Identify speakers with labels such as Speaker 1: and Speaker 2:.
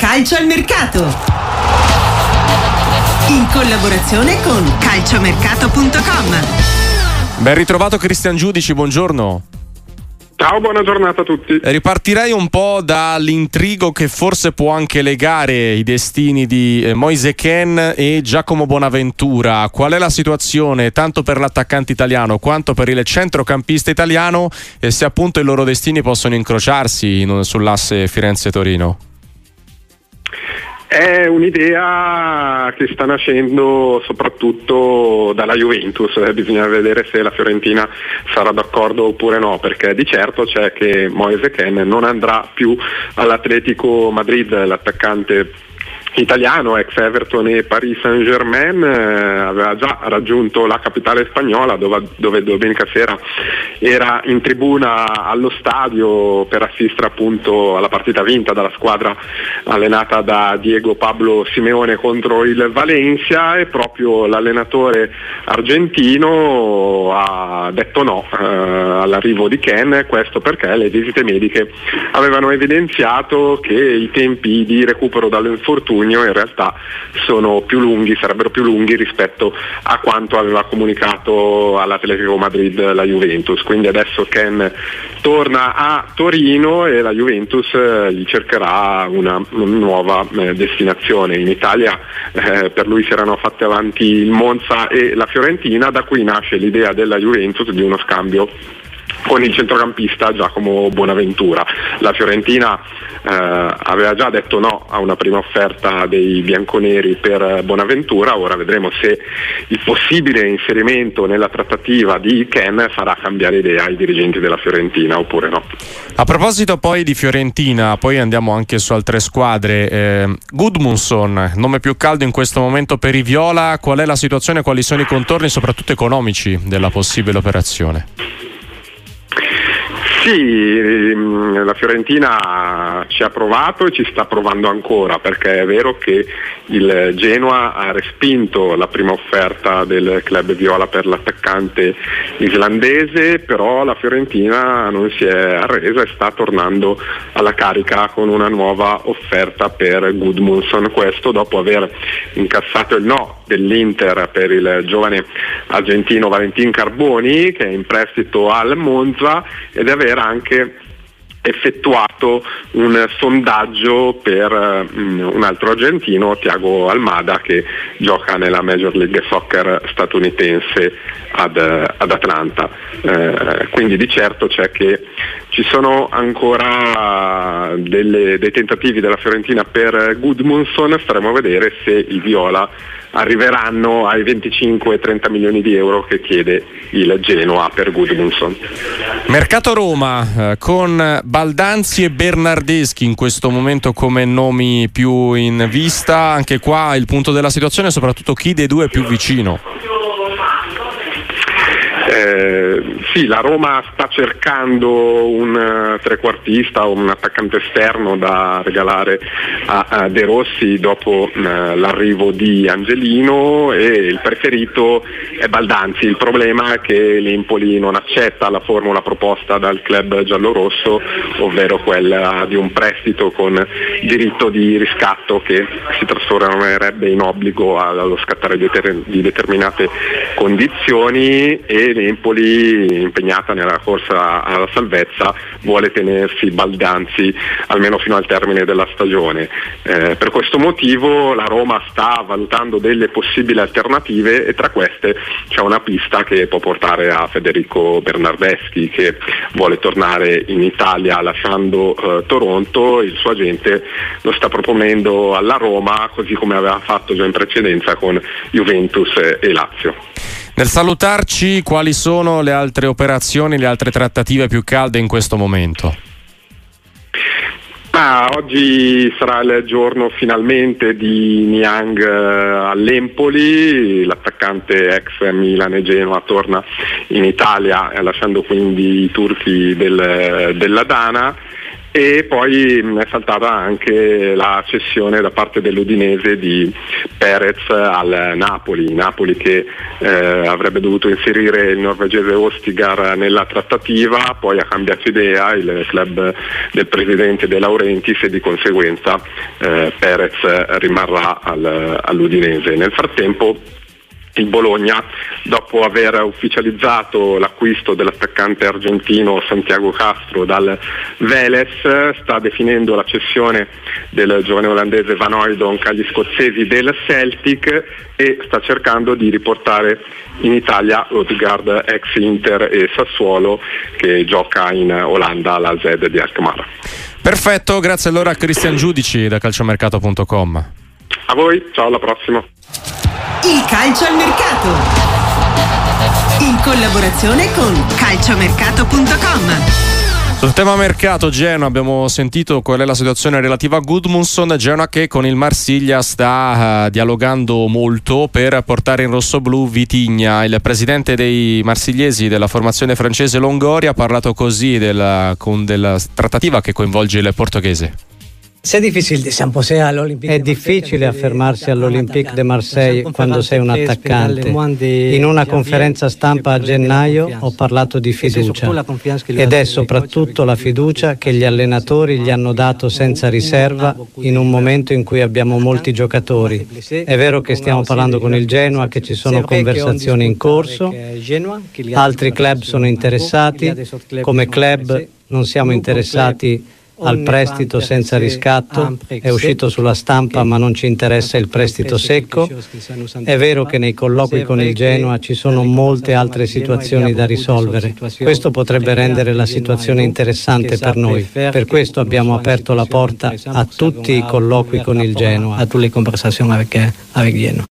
Speaker 1: calcio al mercato. In collaborazione con calciomercato.com.
Speaker 2: Ben ritrovato Cristian Giudici, buongiorno.
Speaker 3: Ciao, buona giornata a tutti.
Speaker 2: Ripartirei un po' dall'intrigo che forse può anche legare i destini di eh, Moise Ken e Giacomo Bonaventura. Qual è la situazione tanto per l'attaccante italiano quanto per il centrocampista italiano e se appunto i loro destini possono incrociarsi in, sull'asse Firenze-Torino?
Speaker 3: È un'idea che sta nascendo soprattutto dalla Juventus, eh, bisogna vedere se la Fiorentina sarà d'accordo oppure no, perché di certo c'è che Moise Ken non andrà più all'Atletico Madrid, l'attaccante italiano, ex Everton e Paris Saint Germain, eh, aveva già raggiunto la capitale spagnola dove, dove, domenica sera era in tribuna allo stadio per assistere appunto alla partita vinta dalla squadra allenata da Diego Pablo Simeone contro il Valencia. E proprio l'allenatore argentino ha detto no eh, all'arrivo di Ken, questo perché le visite mediche avevano evidenziato che i tempi di recupero dall'infortunio giugno in realtà sono più lunghi, sarebbero più lunghi rispetto a quanto aveva comunicato all'Atletico Madrid la Juventus. Quindi adesso Ken torna a Torino e la Juventus eh, gli cercherà una, nuova eh, destinazione. In Italia eh, per lui si erano fatte avanti il Monza e la Fiorentina, da cui nasce l'idea della Juventus di uno scambio con il centrocampista Giacomo Bonaventura. La Fiorentina eh, aveva già detto no a una prima offerta dei bianconeri per Bonaventura, ora vedremo se il possibile inserimento nella trattativa di Ken farà cambiare idea ai dirigenti della Fiorentina oppure no.
Speaker 2: A proposito poi di Fiorentina, poi andiamo anche su altre squadre. Eh, Gudmundsson, nome più caldo in questo momento per i Viola, qual è la situazione, quali sono i contorni soprattutto economici della possibile operazione?
Speaker 3: Sì, ehm, la Fiorentina ci ha provato e ci sta provando ancora perché è vero che il Genoa ha respinto la prima offerta del club viola per l'attaccante islandese, però la Fiorentina non si è arresa e sta tornando alla carica con una nuova offerta per Gudmundsson, questo dopo aver incassato il no dell'Inter per il giovane argentino Valentin Carboni che è in prestito al Monza ed aver aver anche effettuato un sondaggio per um, un altro argentino, Tiago Almada, che gioca nella Major League Soccer statunitense ad, ad Atlanta. Eh, quindi di certo c'è che ci sono ancora delle, dei tentativi della Fiorentina per Gudmundsson, staremo a vedere se il Viola arriveranno ai 25-30 milioni di euro che chiede il Genoa per Gudmundsson.
Speaker 2: Mercato Roma eh, con Baldanzi e Bernardeschi in questo momento come nomi più in vista, anche qua il punto della situazione è soprattutto chi dei due è più vicino.
Speaker 3: Eh, sì, la Roma sta cercando un uh, trequartista o un attaccante esterno da regalare a, a De Rossi dopo uh, l'arrivo di Angelino e il preferito è Baldanzi. Il problema è che l'Empoli non accetta la formula proposta dal club giallorosso, ovvero quella di un prestito con diritto di riscatto che si trasformerebbe in obbligo allo scattare di determinate condizioni e l'Empoli impegnata nella corsa alla salvezza vuole tenersi Baldanzi almeno fino al termine della stagione. Eh, per questo motivo la Roma sta valutando delle possibili alternative e tra queste c'è una pista che può portare a Federico Bernardeschi che vuole tornare in Italia lasciando eh, Toronto, il suo agente lo sta proponendo alla Roma così come aveva fatto già in precedenza con Juventus e Lazio.
Speaker 2: Nel salutarci, quali sono le altre operazioni, le altre trattative più calde in questo momento?
Speaker 3: Ah, oggi sarà il giorno finalmente di Niang eh, all'Empoli, l'attaccante ex Milan e Genoa torna in Italia lasciando quindi i turchi del, della Dana e poi è saltata anche la cessione da parte dell'Udinese di Perez al Napoli, Napoli che eh, avrebbe dovuto inserire il norvegese Ostigar nella trattativa, poi ha cambiato idea il club del presidente De Laurentiis e di conseguenza eh, Perez rimarrà al, all'Udinese. Nel frattempo il Bologna, dopo aver ufficializzato l'acquisto dell'attaccante argentino Santiago Castro dal Vélez, sta definendo la cessione del giovane olandese Van Oydonk agli scozzesi del Celtic e sta cercando di riportare in Italia Odegaard ex Inter e Sassuolo che gioca in Olanda alla Z di Alkmaar.
Speaker 2: Perfetto, grazie allora a Cristian Giudici da calciomercato.com.
Speaker 3: A voi, ciao alla prossima.
Speaker 1: Il calcio al mercato. In collaborazione con calciomercato.com.
Speaker 2: Sul tema mercato Genoa abbiamo sentito qual è la situazione relativa a Gudmundsson, Genoa che con il Marsiglia sta uh, dialogando molto per portare in rosso-blu Vitigna. Il presidente dei marsigliesi della formazione francese Longori ha parlato così della, con della trattativa che coinvolge il portoghese.
Speaker 4: È difficile affermarsi all'Olympique de Marseille quando sei un attaccante. In una conferenza stampa a gennaio ho parlato di fiducia. ed è soprattutto la fiducia che gli allenatori gli hanno dato senza riserva in un momento in cui abbiamo molti giocatori. È vero che stiamo parlando con il Genoa, che ci sono conversazioni in corso, altri club sono interessati, come club non siamo interessati al prestito senza riscatto, è uscito sulla stampa ma non ci interessa il prestito secco. È vero che nei colloqui con il Genoa ci sono molte altre situazioni da risolvere. Questo potrebbe rendere la situazione interessante per noi. Per questo abbiamo aperto la porta a tutti i colloqui con il Genoa. A tutte le conversazioni con il Genoa.